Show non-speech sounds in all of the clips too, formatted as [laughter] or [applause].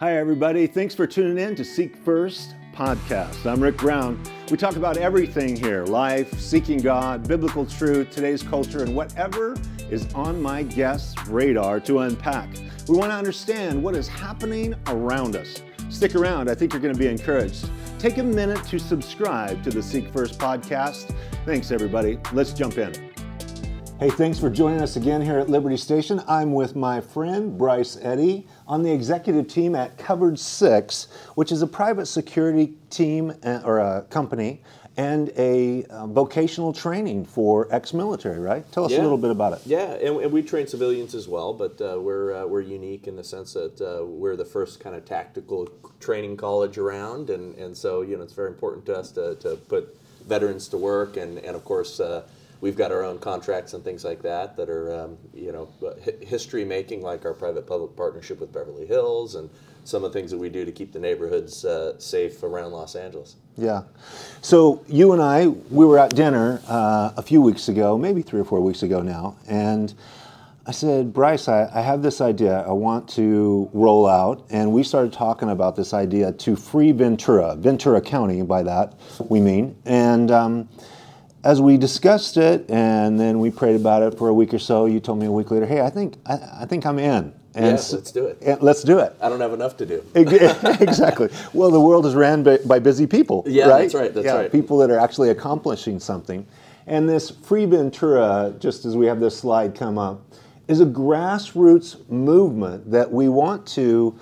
Hi, everybody. Thanks for tuning in to Seek First podcast. I'm Rick Brown. We talk about everything here life, seeking God, biblical truth, today's culture, and whatever is on my guest's radar to unpack. We want to understand what is happening around us. Stick around, I think you're going to be encouraged. Take a minute to subscribe to the Seek First podcast. Thanks, everybody. Let's jump in. Hey, thanks for joining us again here at Liberty Station. I'm with my friend Bryce Eddy on the executive team at Covered Six, which is a private security team uh, or a company and a uh, vocational training for ex-military. Right? Tell us Yeah. a little bit about it. Yeah, and, and we train civilians as well, but uh, we're uh, we're unique in the sense that uh, we're the first kind of tactical training college around, and, and so you know it's very important to us to, to put veterans to work, and and of course. We've got our own contracts and things like that that are, um, you know, history making, like our private-public partnership with Beverly Hills, and some of the things that we do to keep the neighborhoods uh, safe around Los Angeles. Yeah. So you and I, we were at dinner uh, a few weeks ago, maybe three or four weeks ago now, and I said, Bryce, I, I have this idea I want to roll out, and we started talking about this idea to free Ventura, Ventura County. By that we mean, and. Um, as we discussed it, and then we prayed about it for a week or so, you told me a week later, "Hey, I think I, I think I'm in." And Yeah, s- let's do it. let's do it. I don't have enough to do. [laughs] exactly. Well, the world is ran by, by busy people. Yeah, right? that's right, that's yeah, right. People that are actually accomplishing something. And this Free Ventura, just as we have this slide come up, is a grassroots movement that we want to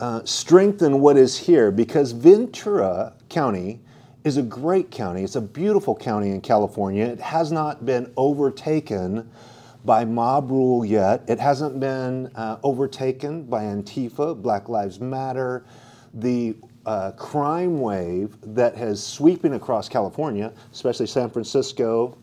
uh, strengthen what is here because Ventura County is a great county. It's a beautiful county in California. It has not been overtaken by mob rule yet. It hasn't been uh, overtaken by Antifa, Black Lives Matter, the uh, crime wave that has sweeping across California, especially San Francisco,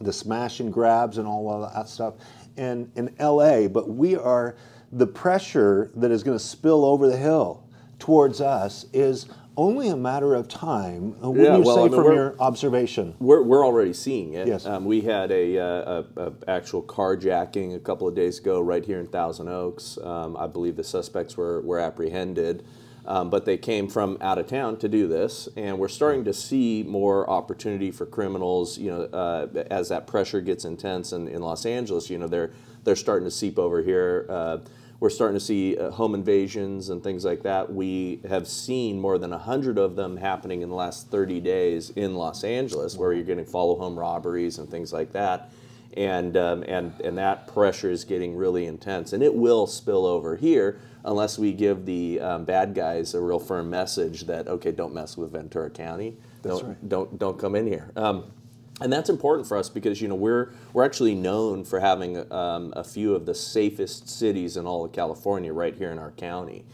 the smash and grabs and all of that stuff, and in LA. But we are the pressure that is going to spill over the hill towards us is only a matter of time. Uh, What Yeah, do you well, say I mean, from your observation? We're, we're already seeing it. Yes. Um, we had a, uh, a, a actual carjacking a couple of days ago right here in Thousand Oaks. Um, I believe the suspects were, were apprehended, um, but they came from out of town to do this, and we're starting to see more opportunity for criminals. You know, uh, as that pressure gets intense in, in Los Angeles, you know, they're they're starting to seep over here. Uh, we're starting to see uh, home invasions and things like that. We have seen more than 100 of them happening in the last 30 days in Los Angeles, where you're getting follow home robberies and things like that. And, um, and, and that pressure is getting really intense. And it will spill over here unless we give the um, bad guys a real firm message that, okay, don't mess with Ventura County. That's don't, right. don't, don't come in here. Um, and that's important for us because you know we're we're actually known for having um, a few of the safest cities in all of California right here in our county,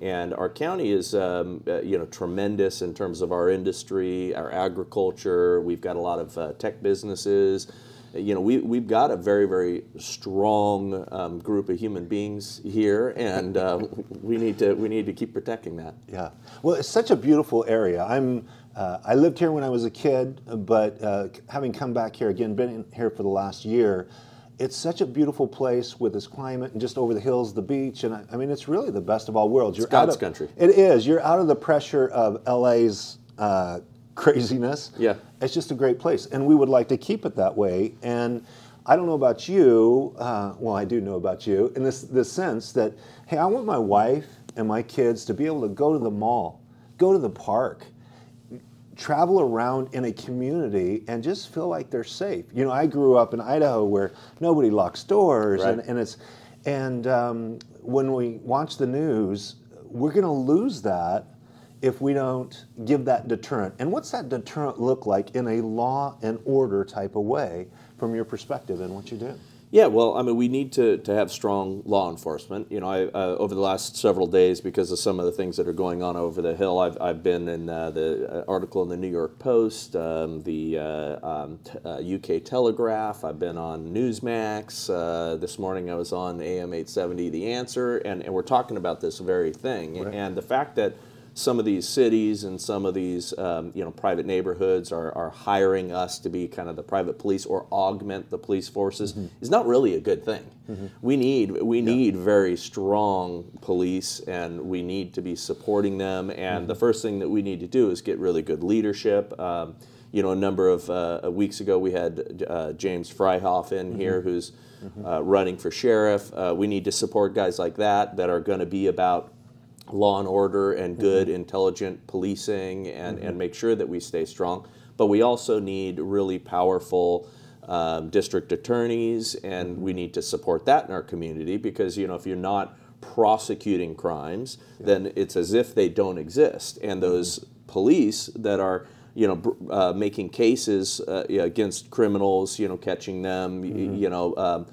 and our county is um, uh, you know tremendous in terms of our industry, our agriculture. We've got a lot of uh, tech businesses. You know we we've got a very very strong um, group of human beings here, and uh, [laughs] we need to we need to keep protecting that. Yeah. Well, it's such a beautiful area. I'm. Uh, I lived here when I was a kid, but uh, having come back here again, been in here for the last year, it's such a beautiful place with its climate and just over the hills, the beach, and I, I mean, it's really the best of all worlds. You're out God's of, country. It is. You're out of the pressure of LA's uh, [laughs] craziness. Yeah. It's just a great place, and we would like to keep it that way. And I don't know about you. Uh, well, I do know about you in this this sense that hey, I want my wife and my kids to be able to go to the mall, go to the park, travel around in a community and just feel like they're safe. You know, I grew up in Idaho where nobody locks doors, and, and it's and um, when we watch the news, we're going to lose that if we don't give that deterrent. And what's that deterrent look like in a law and order type of way from your perspective and what you do? Yeah, well, I mean, we need to, to have strong law enforcement. You know, I, uh, over the last several days, because of some of the things that are going on over the hill, I've, I've been in uh, the uh, article in the New York Post, um, the uh, um, t- uh, UK Telegraph. I've been on Newsmax. Uh, this morning, I was on AM 870, The Answer, and, and we're talking about this very thing. And the fact that some of these cities and some of these um, you know private neighborhoods are, are hiring us to be kind of the private police or augment the police forces mm-hmm. is not really a good thing. Mm-hmm. We need we yeah. need very strong police and we need to be supporting them. And mm-hmm. the first thing that we need to do is get really good leadership. Um, you know, a number of uh, weeks ago we had uh, James Fryhoff in mm-hmm. here who's mm-hmm. uh, running for sheriff. Uh, we need to support guys like that that are going to be about law and order and good, mm-hmm. intelligent policing and, mm-hmm. and make sure that we stay strong. But we also need really powerful um, district attorneys, and mm-hmm. we need to support that in our community because, you know, if you're not prosecuting crimes, yeah. then it's as if they don't exist. And mm-hmm. those police that are you know, uh, making cases uh, against criminals, you know, catching them, mm-hmm. you know, um,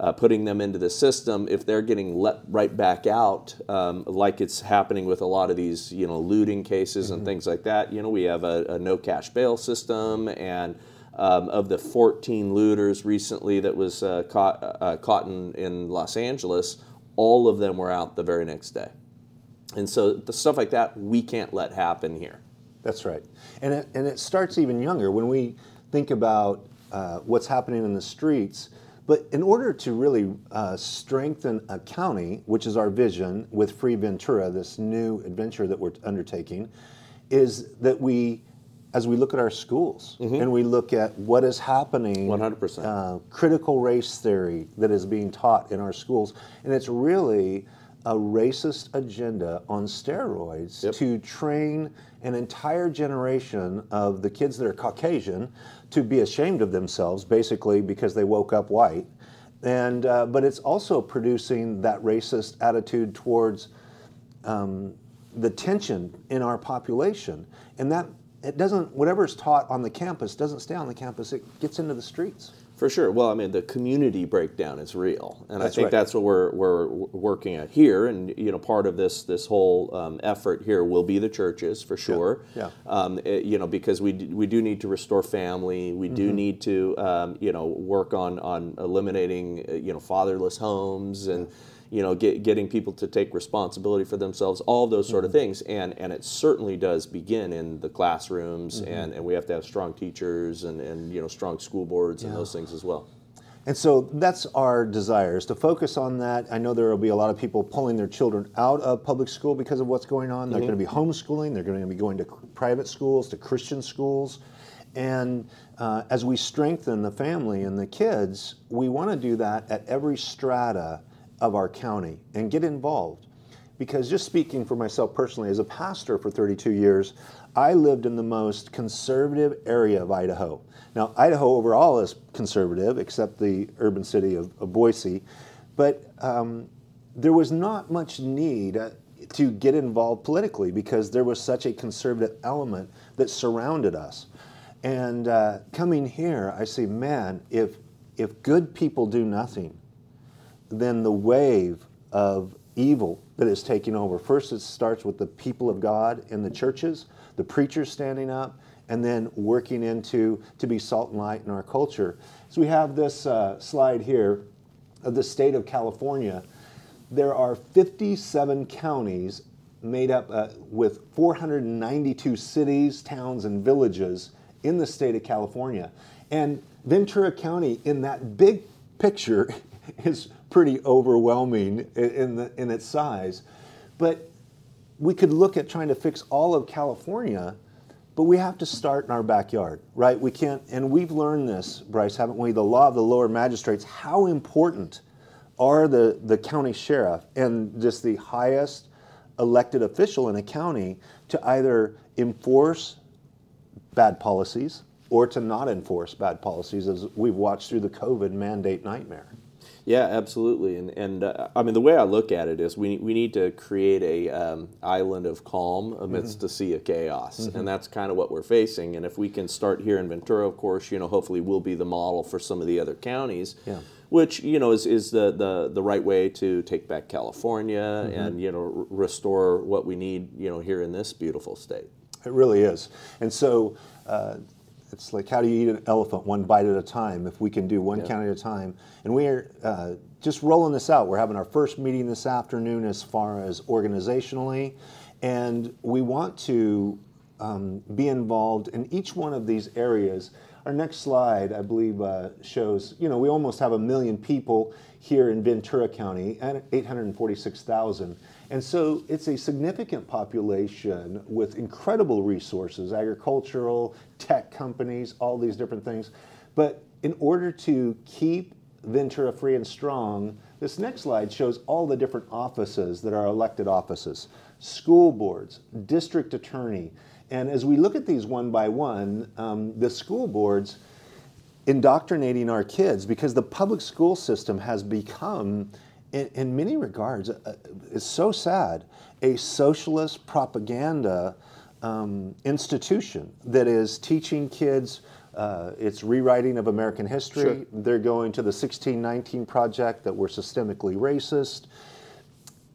uh, putting them into the system, if they're getting let right back out, um, like it's happening with a lot of these, you know, looting cases mm-hmm. and things like that, you know, we have a, a no cash bail system, and um, of the 14 looters recently that was uh, caught uh, caught in, in Los Angeles, all of them were out the very next day, and so the stuff like that we can't let happen here. That's right, and it, and it starts even younger when we think about uh, what's happening in the streets but in order to really uh, strengthen a county, which is our vision with Free Ventura, this new adventure that we're undertaking, is that we, as we look at our schools mm-hmm. and we look at what is happening, 100%. Uh, critical race theory that is being taught in our schools, and it's really a racist agenda on steroids yep. to train an entire generation of the kids that are Caucasian to be ashamed of themselves, basically because they woke up white. And uh, but it's also producing that racist attitude towards um, the tension in our population, and that it doesn't whatever's taught on the campus doesn't stay on the campus. It gets into the streets. For sure. Well, I mean, the community breakdown is real, and that's I think right. that's what we're, we're working at here. And you know, part of this this whole um, effort here will be the churches for sure. Yeah. yeah. Um, it, you know, because we d- we do need to restore family. We do mm-hmm. need to um, you know work on on eliminating uh, you know fatherless homes and. Yeah you know, get, getting people to take responsibility for themselves, all those sort mm-hmm. of things. And, and it certainly does begin in the classrooms, mm-hmm. and, and we have to have strong teachers and, and you know, strong school boards yeah. and those things as well. And so that's our desire is to focus on that. I know there will be a lot of people pulling their children out of public school because of what's going on. They're mm-hmm. going to be homeschooling, they're going to be going to private schools, to Christian schools. And uh, as we strengthen the family and the kids, we want to do that at every strata of our county and get involved. Because just speaking for myself personally, as a pastor for 32 years, I lived in the most conservative area of Idaho. Now, Idaho overall is conservative, except the urban city of, of Boise, but um, there was not much need uh, to get involved politically because there was such a conservative element that surrounded us. And uh, coming here, I say, man, if if good people do nothing, then the wave of evil that is taking over. First, it starts with the people of God in the churches, the preachers standing up, and then working into to be salt and light in our culture. So we have this uh, slide here of the state of California. There are 57 counties made up uh, with 492 cities, towns, and villages in the state of California. And Ventura County, in that big picture, [laughs] is pretty overwhelming in, the, in its size. But we could look at trying to fix all of California, but we have to start in our backyard, right? We can't, and we've learned this, Bryce, haven't we? The law of the lower magistrates, how important are the, the county sheriff and just the highest elected official in a county to either enforce bad policies or to not enforce bad policies as we've watched through the COVID mandate nightmare. Yeah, absolutely. And and uh, I mean the way I look at it is we we need to create a um, island of calm amidst mm-hmm. a sea of chaos, mm-hmm. and that's kind of what we're facing. And if we can start here in Ventura, of course, you know, hopefully we'll be the model for some of the other counties. Yeah. Which you know is, is the, the, the right way to take back California mm-hmm. and you know r- restore what we need you know here in this beautiful state. It really is, and so uh, it's like how do you eat an elephant one bite at a time? If we can do one Yeah. county at a time, and we are uh, just rolling this out. We're having our first meeting this afternoon as far as organizationally, and we want to um, be involved in each one of these areas. Our next slide, I believe, uh, shows, you know, we almost have a million people here in Ventura County and 846,000. And so it's a significant population with incredible resources, agricultural, tech companies, all these different things. But in order to keep Ventura free and strong, this next slide shows all the different offices that are elected offices school boards, district attorney. And as we look at these one by one, um, the school boards indoctrinating our kids because the public school system has become, in, in many regards, uh, it's so sad, a socialist propaganda um, institution that is teaching kids. Uh, it's rewriting of American history. Sure. They're going to the 1619 project that we're systemically racist.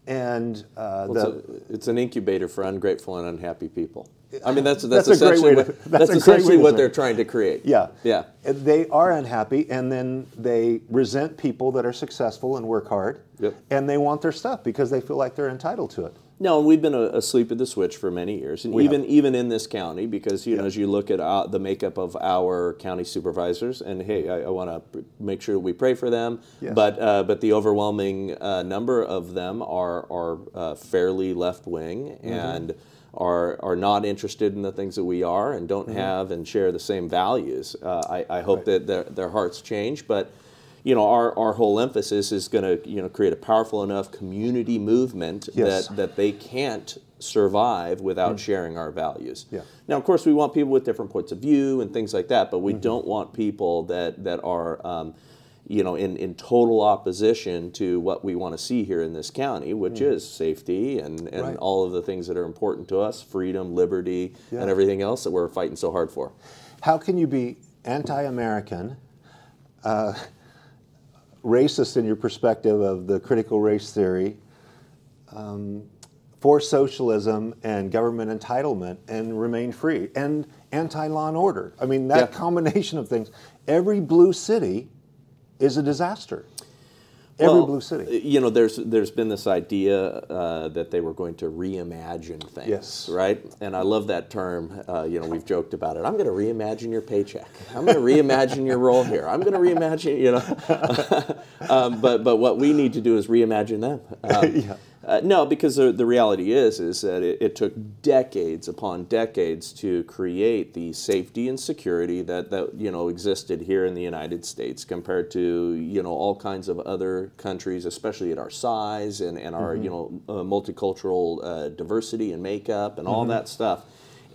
And uh, Well, the, it's, a, it's an incubator for ungrateful and unhappy people. I mean, that's that's, That's essentially to- what, that's that's, essentially what they're trying to create. Yeah. Yeah. They are unhappy and then they resent people that are successful and work hard. Yep. And they want their stuff because they feel like they're entitled to it. No, and we've been a- asleep at the switch for many years, and We even have. even in this county, because you know, as you look at uh, the makeup of our county supervisors, and hey, I, I want to make sure we pray for them, Yes. but uh, but the overwhelming uh, number of them are are uh, fairly left wing Mm-hmm. and. Are, are not interested in the things that we are and don't have and share the same values. Uh, I, I hope Mm-hmm. Right. that their, their hearts change, but you know our, our whole emphasis is going to you know create a powerful enough community movement Yes. that that they can't survive without sharing our values. Yeah. Now, of course, we want people with different points of view and things like that, but we don't want people that that are, um, you know, in, in total opposition to what we want to see here in this county, which is safety and, and Right. all of the things that are important to us, freedom, liberty, Yeah. and everything else that we're fighting so hard for. How can you be anti American, uh, racist in your perspective of the critical race theory, um, for socialism and government entitlement, and remain free, and anti law and order? I mean, that Yeah. combination of things. Every blue city is a disaster. Every Well, blue city. You know, there's there's been this idea uh, that they were going to reimagine things, Yes. right? And I love that term. Uh, you know, we've joked about it. I'm going to reimagine your paycheck. I'm going to reimagine your role here. I'm going to reimagine. You know, [laughs] um, but but what we need to do is reimagine them. Um, [laughs] Yeah. Uh, no, because the, the reality is is that it, it took decades upon decades to create the safety and security that, that you know existed here in the United States compared to you know all kinds of other countries, especially at our size and, and our you know uh, multicultural uh, diversity and makeup and all that stuff.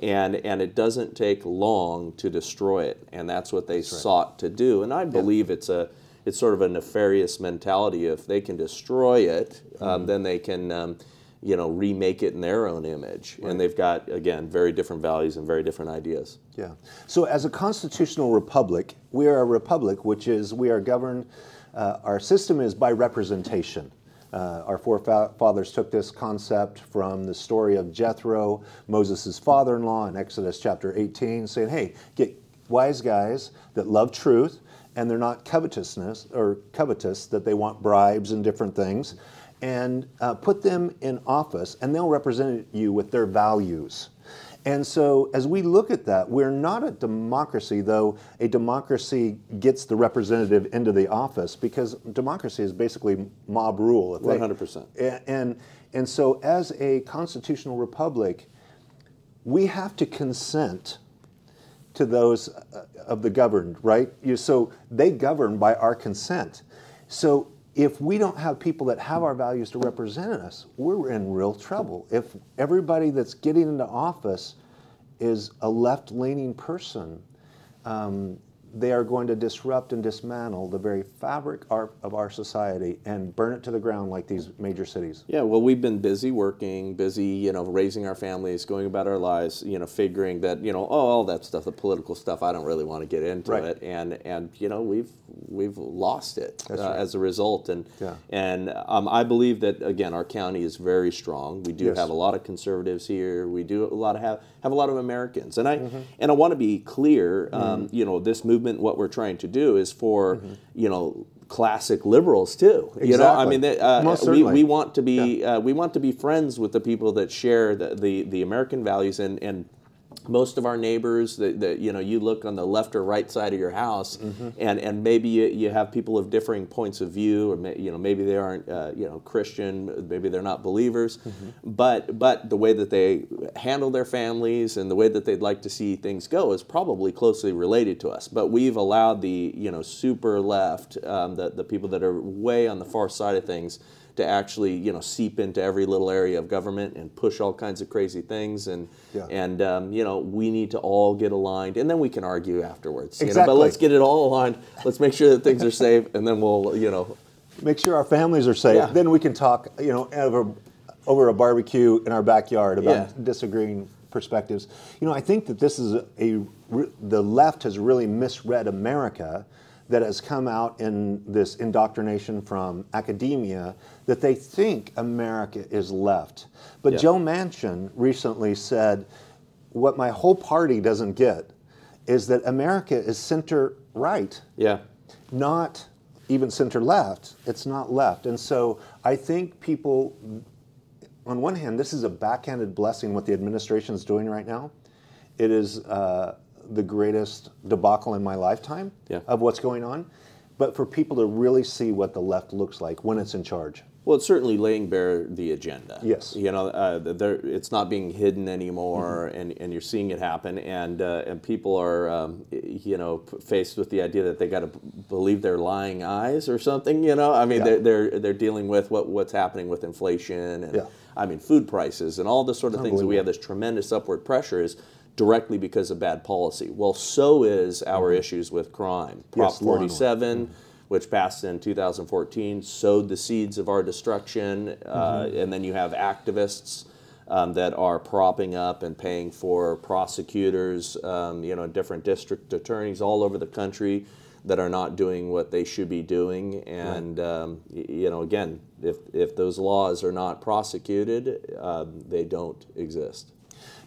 And, and it doesn't take long to destroy it, and that's what they sought to do. And I believe it's a it's sort of a nefarious mentality. If they can destroy it, um, then they can, um, you know, remake it in their own image. And they've got again very different values and very different ideas. Yeah. So, as a constitutional republic, we are a republic, which is we are governed. Uh, our system is by representation. Uh, our forefathers took this concept from the story of Jethro, Moses' father-in-law, in Exodus chapter 18, saying, "Hey, get wise guys that love truth, and they're not covetousness or covetous that they want bribes and different things, and uh, put them in office, and they'll represent you with their values." And so, as we look at that, we're not a democracy, though a democracy gets the representative into the office because democracy is basically mob rule. If 100%. A- And, and so, as a constitutional republic, we have to consent to those uh, of the governed, right? You, so they govern by our consent. So if we don't have people that have our values to represent us, we're in real trouble. If everybody that's getting into office is a left-leaning person, um, they are going to disrupt and dismantle the very fabric of our society and burn it to the ground like these major cities. Yeah, well, we've been busy working, busy, you know, raising our families, going about our lives, you know, figuring that, you know, oh, all that stuff, the political stuff, I don't really want to get into Right. it, and and you know, we've we've lost it uh, right. as a result, and Yeah. and um, I believe that again, our county is very strong. We do Yes. have a lot of conservatives here. We do a lot of have have a lot of Americans, and I Mm-hmm. and I want to be clear. Um, You know, this movement, what we're trying to do is for you know classic liberals too. You know, I Mm-hmm. Mean, they, uh, Most we, we want to be uh, we want to be friends with the people that share the, the, the American values and, and most of our neighbors that, that you know you look on the left or right side of your house Mm-hmm. and, and maybe you, you have people of differing points of view or may, you know maybe they aren't uh, you know Christian maybe they're not believers Mm-hmm. but but the way that they handle their families and the way that they'd like to see things go is probably closely related to us but we've allowed the you know super left um, the, the people that are way on the far side of things to actually you know seep into every little area of government and push all kinds of crazy things and Yeah. and um, you know we need to all get aligned and then we can argue afterwards you know, Exactly. but let's get it all aligned let's make sure that things are safe and then we'll you know Make sure our families are safe. Yeah. Then we can talk, you know, over, over a barbecue in our backyard about Yeah. disagreeing perspectives. You know, I think that this is a, a the left has really misread America that has come out in this indoctrination from academia that they think America is left. But Yeah. Joe Manchin recently said, what my whole party doesn't get is that America is center right yeah not even center left. It's not left. And so I think people, on one hand, this is a backhanded blessing what the administration is doing right now. It is uh, the greatest debacle in my lifetime Yeah. of what's going on. But for people to really see what the left looks like when it's in charge. well it's certainly laying bare the agenda Yes. you know uh, there, it's not being hidden anymore Mm-hmm. and, and you're seeing it happen and uh, and people are um, you know faced with the idea that they got to believe their lying eyes or something you know I mean Yeah. they're, they're they're dealing with what what's happening with inflation and Yeah. I mean food prices and all the sort of things that we have this tremendous upward pressure is directly because of bad policy. Well, so is our issues with crime. Prop Mm-hmm. Yes, law and order. 47, which passed in 2014, sowed the seeds of our destruction, uh, Mm-hmm. and then you have activists. Um, that are propping up and paying for prosecutors, um, you know, different district attorneys all over the country that are not doing what they should be doing. And um, you know, again, if if those laws are not prosecuted, um, they don't exist.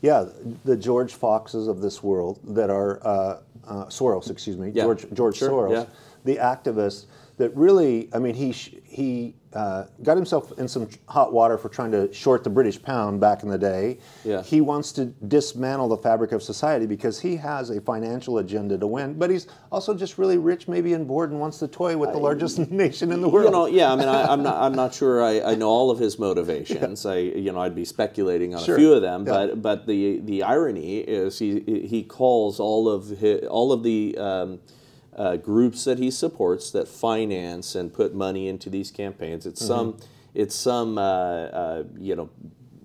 Yeah, the George Foxes of this world that are uh, uh, Soros, excuse me, Yeah. George George Sure, Soros, yeah. the activist that really, I mean, he sh- he uh, got himself in some hot water for trying to short the British pound back in the day. Yeah. He wants to dismantle the fabric of society because he has a financial agenda to win, but he's also just really rich, maybe and bored, and wants to toy with the largest [laughs] nation in the world. You know, yeah. I mean, I, I'm not. [laughs] I'm not sure. I, I know all of his motivations. I, you know, I'd be speculating on Sure. a few of them. Yeah. But but the the irony is he he calls all of his, all of the um, uh, groups that he supports that finance and put money into these campaigns. It's Mm-hmm. some it's some uh, uh, you know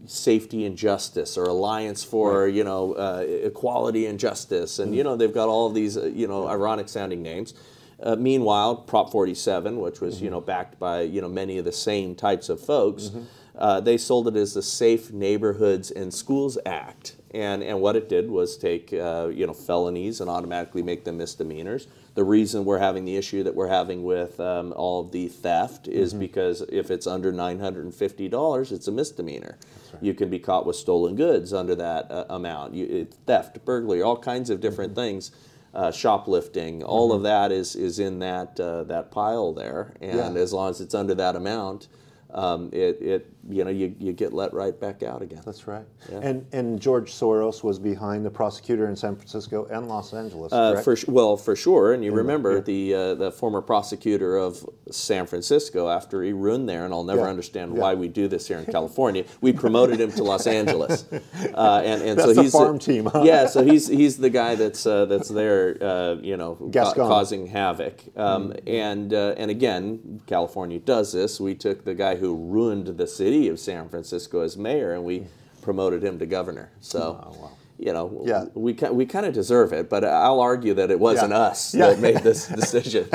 safety and justice or alliance for you know uh, equality and justice. And you know they've got all of these uh, you know ironic sounding names. Uh, meanwhile prop 47 which was you know backed by you know many of the same types of folks uh, they sold it as the safe neighborhoods and schools act and and what it did was take uh, you know felonies and automatically make them misdemeanors. The reason we're having the issue that we're having with um, all of the theft is because if it's under $950 it's a misdemeanor. You can be caught with stolen goods under that uh, amount. You, theft burglary all kinds of different things uh, shoplifting all of that is is in that uh, that pile there. And Yeah. as long as it's under that amount um, it, it you know you, you get let right back out again That's right. Yeah. And and George Soros was behind the prosecutor in San Francisco and Los Angeles. Uh, for well, for sure, and you remember yeah. the uh, the former prosecutor of San Francisco after he ruined there, and I'll never Yeah, understand why we do this here in California. We promoted him to Los Angeles, [laughs] uh, and and That's so the he's farm team, huh? Yeah, so he's he's the guy that's uh, that's there, uh, you know, ca- causing havoc. Um, Mm-hmm. And uh, and again, California does this. We took the guy who ruined the city of San Francisco as mayor, and we promoted him to governor. So. Oh, wow. you know, Yeah. we we kind of deserve it, but I'll argue that it wasn't Yeah. us Yeah. that made this [laughs] decision.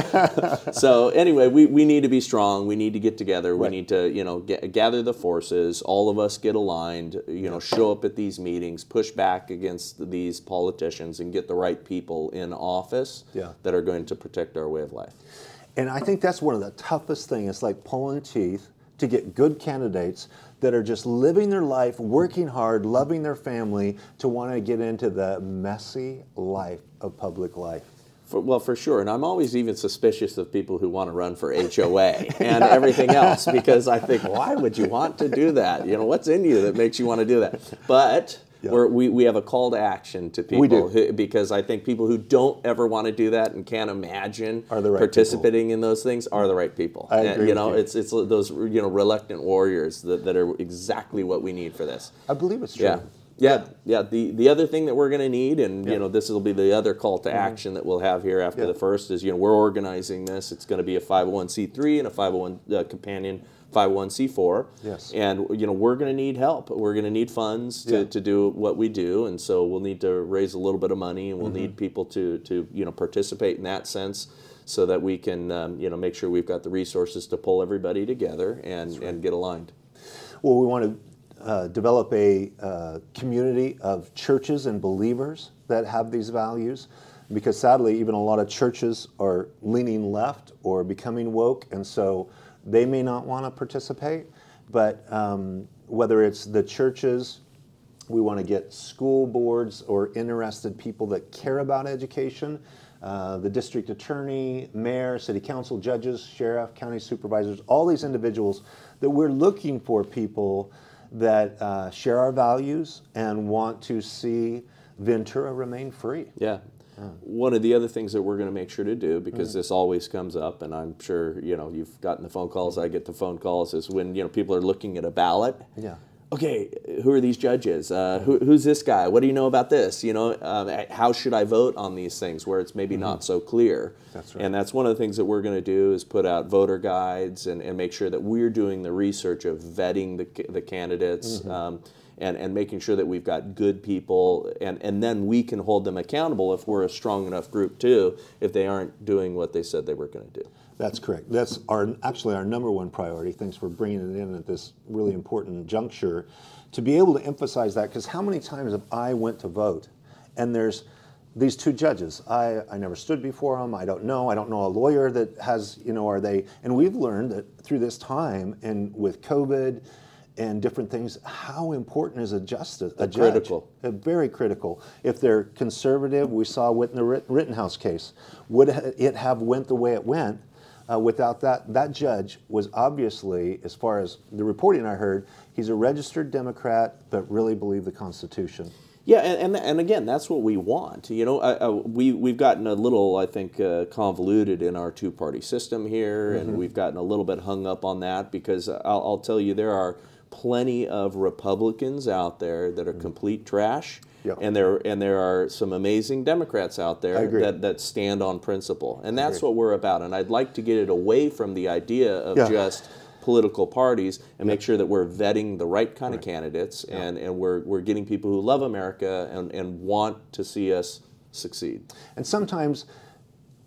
so anyway, we, we need to be strong. We need to get together. We need to you know get, gather the forces. All of us get aligned. You know, show up at these meetings, push back against these politicians, and get the right people in office Yeah. that are going to protect our way of life. And I think that's one of the toughest things. It's like pulling teeth to get good candidates that are just living their life, working hard, loving their family, to want to get into the messy life of public life. For, well, for sure, and I'm always even suspicious of people who want to run for HOA [laughs] and everything else because I think, why would you want to do that? You know, what's in you that makes you want to do that? But Yeah. we're, we we have a call to action to people who- because I think people who don't ever want to do that and can't imagine right participating in those things are the right people. I And, agree you know, you. it's it's those you know reluctant warriors that, that are exactly what we need for this. I believe it's true. Yeah. Yeah, yeah. The the other thing that we're going to need, and Yeah. Mm-hmm. you know, this will be the other call to action that we'll have here after Yeah. the first is you know we're organizing this. It's going to be a 501c3 and a 501 uh, companion 501c4. Yes. And you know we're going to need help. We're going to need funds to, Yeah. to do what we do, and so we'll need to raise a little bit of money, and we'll Mm-hmm. need people to to you know participate in that sense. So that we can, um, you know, make sure we've got the resources to pull everybody together and, and get aligned. Well, we want to uh, develop a uh, community of churches and believers that have these values. Because sadly, even a lot of churches are leaning left or becoming woke, and so they may not want to participate. But um, whether it's the churches, we want to get school boards or interested people that care about education, uh, the district attorney, mayor, city council, judges, sheriff, county supervisors, all these individuals that we're looking for people that uh, share our values and want to see Ventura remain free. Yeah. One of the other things that we're going to make sure to do, because this always comes up, and I'm sure you know you've gotten the phone calls. I get the phone calls is when you know people are looking at a ballot. Yeah. Okay, who are these judges? Uh, who, who's this guy? What do you know about this? You know, um, how should I vote on these things where it's maybe not so clear? That's right. And that's one of the things that we're going to do is put out voter guides and, and make sure that we're doing the research of vetting the, the candidates um, and, and making sure that we've got good people and, and then we can hold them accountable if we're a strong enough group too if they aren't doing what they said they were going to do. That's correct. That's our actually our number one priority. Thanks for bringing it in at this really important juncture, to be able to emphasize that. Because how many times have I went to vote, and there's these two judges. I, I never stood before them. I don't know. I don't know a lawyer that has you know. Are they? And we've learned that through this time and with COVID and different things, how important is a justice, a judge? critical. Very critical. If they're conservative, we saw with the Rittenhouse case, would it have went the way it went? Uh, without that, that judge was obviously, as far as the reporting I heard, he's a registered Democrat, but really believed the Constitution. Yeah, and, and, and again, that's what we want. You know, uh, uh, we we've gotten a little, I think, uh, convoluted in our two-party system here, and we've gotten a little bit hung up on that because I'll, I'll tell you, there are plenty of Republicans out there that are mm-hmm. complete trash, Yep. and there and there are some amazing Democrats out there that that stand on principle, and that's what we're about. And I'd like to get it away from the idea of Yeah. just political parties and make sure that we're vetting the right kind of candidates and, and we're, we're getting people who love America and, and want to see us succeed. And sometimes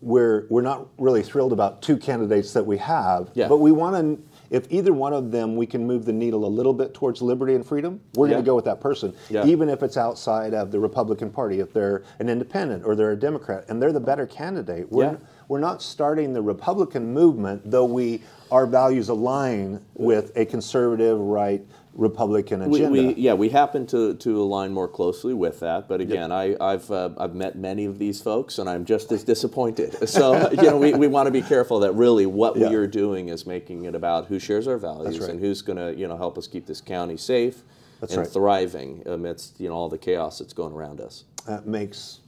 we're we're not really thrilled about two candidates that we have, Yeah. but we want to. If either one of them, we can move the needle a little bit towards liberty and freedom. We're going to go with that person, Yeah. even if it's outside of the Republican Party. If they're an independent or they're a Democrat, and they're the better candidate, we're Yeah. we're not starting the Republican movement, though we our values align with a conservative right Republican agenda. we, yeah, we happen to, to align more closely with that. But again, I, I've, uh, I've met many of these folks and I'm just as disappointed. [laughs] So, you know, we, we want to be careful that really what Yeah. we are doing is making it about who shares our values right. and who's going to, you know, help us keep this county safe That's and right. thriving amidst, you know, all the chaos that's going around us. that makes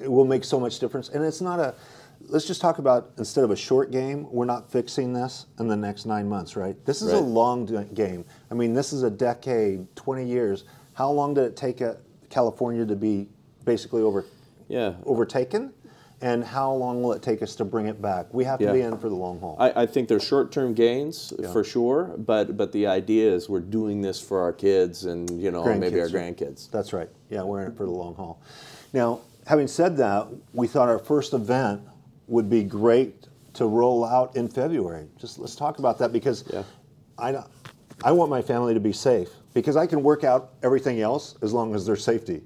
it will make so much difference and it's not a let's just talk about instead of a short game we're not fixing this in the next nine months right this is a long game i mean this is a decade 20 years how long did it take uh california to be basically over Yeah. overtaken and how long will it take us to bring it back? We have to Yeah. be in for the long haul. I, I think there's short-term gains for sure, but but the idea is we're doing this for our kids and you know maybe our Grandkids, grandkids. That's right. Yeah, we're in it for the long haul. Now, having said that, we thought our first event would be great to roll out in February. Just let's talk about that because Yeah. I, I want my family to be safe because I can work out everything else as long as there's safety,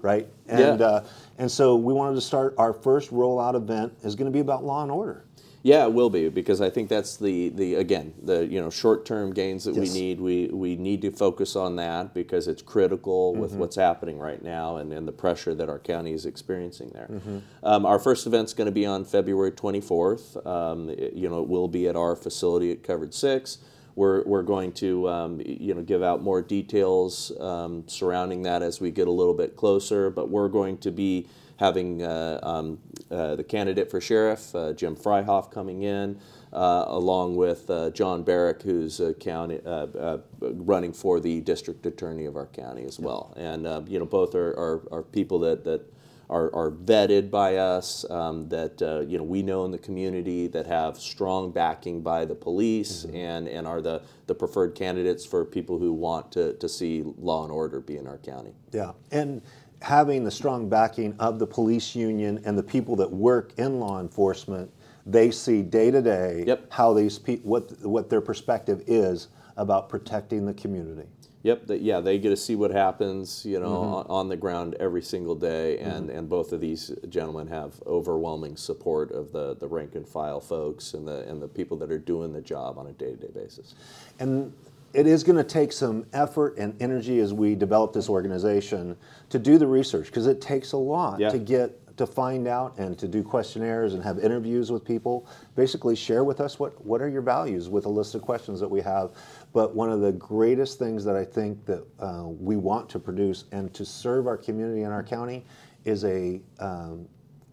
right? And Yeah. uh, and so we wanted to start our first rollout event is going to be about law and order. Yeah, it will be because I think that's the the again the you know short term gains that Yes. we need. We we need to focus on that because it's critical Mm-hmm. with what's happening right now and, and the pressure that our county is experiencing there. Mm-hmm. Um, our first event's going to be on February 24th. Um, it- you know, it will be at our facility at Covered Six. We're, we're going to um, you know give out more details um, surrounding that as we get a little bit closer. But we're going to be having uh, um, uh, the candidate for sheriff, uh, Jim Fryhoff, coming in, uh, along with uh, John Barrick, who's county, uh, uh, running for the district attorney of our county as well. And uh, you know, both are, are, are people that, that are, are vetted by us, um, that uh, you know we know in the community, that have strong backing by the police, and, and are the, the preferred candidates for people who want to, to see law and order be in our county. Yeah, and having the strong backing of the police union and the people that work in law enforcement, they see day to day how these pe- what what their perspective is about protecting the community. Yep, that, yeah, they get to see what happens, you know, Mm-hmm. on, on the ground every single day, and, and both of these gentlemen have overwhelming support of the, the rank and file folks and the and the people that are doing the job on a day to day basis. And it is going to take some effort and energy as we develop this organization to do the research because it takes a lot Yeah. to get to find out and to do questionnaires and have interviews with people. Basically, share with us what what are your values with a list of questions that we have. But one of the greatest things that I think that uh, we want to produce and to serve our community and our county is a um,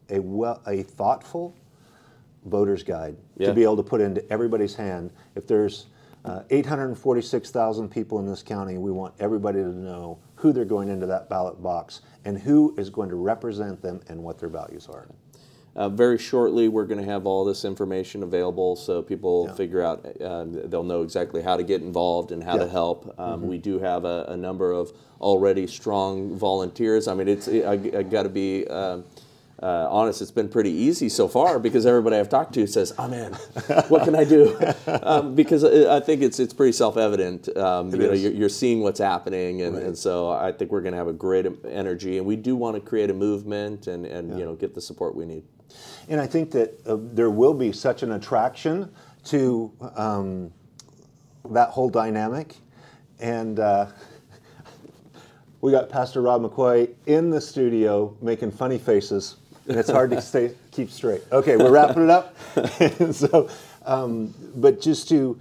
a well a thoughtful voter's guide Yeah. to be able to put into everybody's hand. If there's uh, 846,000 people in this county, we want everybody to know who they're going into that ballot box and who is going to represent them and what their values are. Uh, very shortly, we're going to have all this information available so people Yeah. figure out, um, they'll know exactly how to get involved and how to help. Um, We do have a, a number of already strong volunteers. I mean, it's I, I got to be um, uh, honest, it's been pretty easy so far because everybody I've talked to says, I'm in. What can I do? [laughs] um, because I I think it's, it's pretty self evident. Um, you know, you're, you're seeing what's happening, and, Right. and so I think we're going to have a great energy, and we do want to create a movement and, and you know get the support we need. And I think that uh, there will be such an attraction to um, that whole dynamic. And uh, [laughs] we got Pastor Rob McCoy in the studio making funny faces, and it's hard to [laughs] stay keep straight. Okay, we're wrapping it up. [laughs] so, um, but just to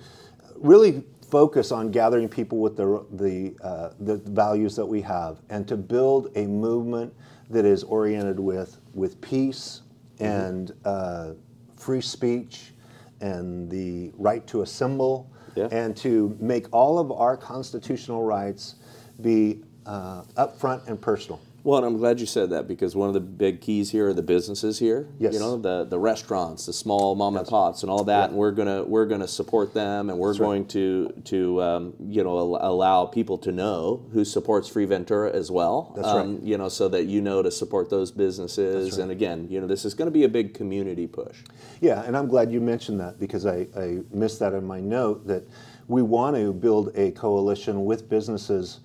really focus on gathering people with the the, uh, the values that we have, and to build a movement that is oriented with with peace and uh, free speech and the right to assemble, Yeah. and to make all of our constitutional rights be uh, upfront and personal. Well, and I'm glad you said that because one of the big keys here are the businesses here. Yes. You know, the the restaurants, the small mom and pops, and all that. And we're gonna we're gonna support them, and we're right. going to to um, you know al- allow people to know who supports Free Ventura as well. That's um, right. You know, so that you know to support those businesses. right. And again, you know, this is going to be a big community push. Yeah, and I'm glad you mentioned that because I, I missed that in my note that we want to build a coalition with businesses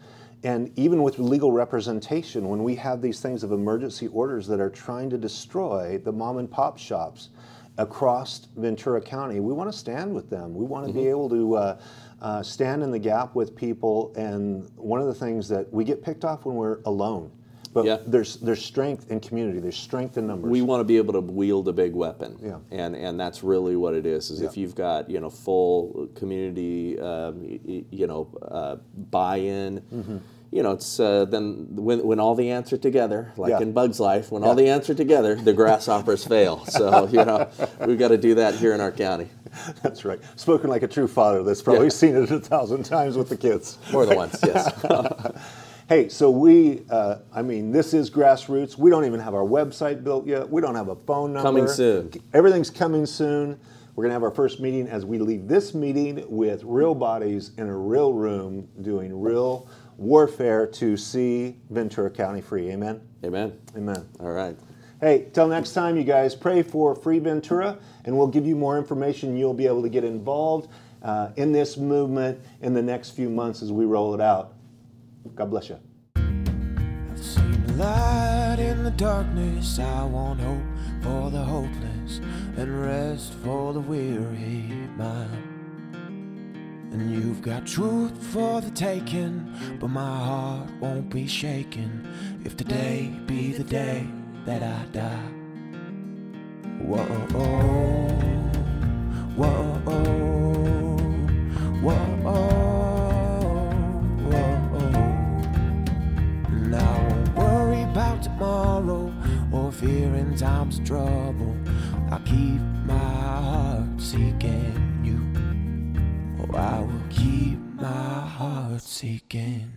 and even with legal representation when we have these things of emergency orders that are trying to destroy the mom and pop shops across Ventura County. We want to stand with them. We want to be able to uh, uh, stand in the gap with people. And one of the things that we get picked off when we're alone. But Yeah. there's there's strength in community. There's strength in numbers. We want to be able to wield a big weapon, Yeah. and and that's really what it is. Is if you've got you know full community, um, you know, uh, buy-in. Mm-hmm. You know, it's uh, then when when all the ants are together, like Yeah. in Bug's life, when all the ants are together, the grasshoppers [laughs] fail. So you know, we've got to do that here in our county That's right. Spoken like a true father that's probably Yeah. seen it a thousand times with the kids. more than once. Yes. [laughs] Hey, so we, uh, I mean, this is grassroots. We don't even have our website built yet. We don't have a phone number. Coming soon. Everything's coming soon. We're going to have our first meeting as we leave this meeting with real bodies in a real room doing real warfare to see Ventura County free. Amen? Amen. Amen. All right. Hey, till next time, you guys, pray for Free Ventura, and we'll give you more information. You'll be able to get involved uh, in this movement in the next few months as we roll it out. God bless you. I've seen light in the darkness. I want hope for the hopeless and rest for the weary mind. And you've got truth for the taking, but my heart won't be shaken if today be the day that I die. Whoa, whoa. Times trouble. I keep my heart seeking you. Oh, I will keep my heart seeking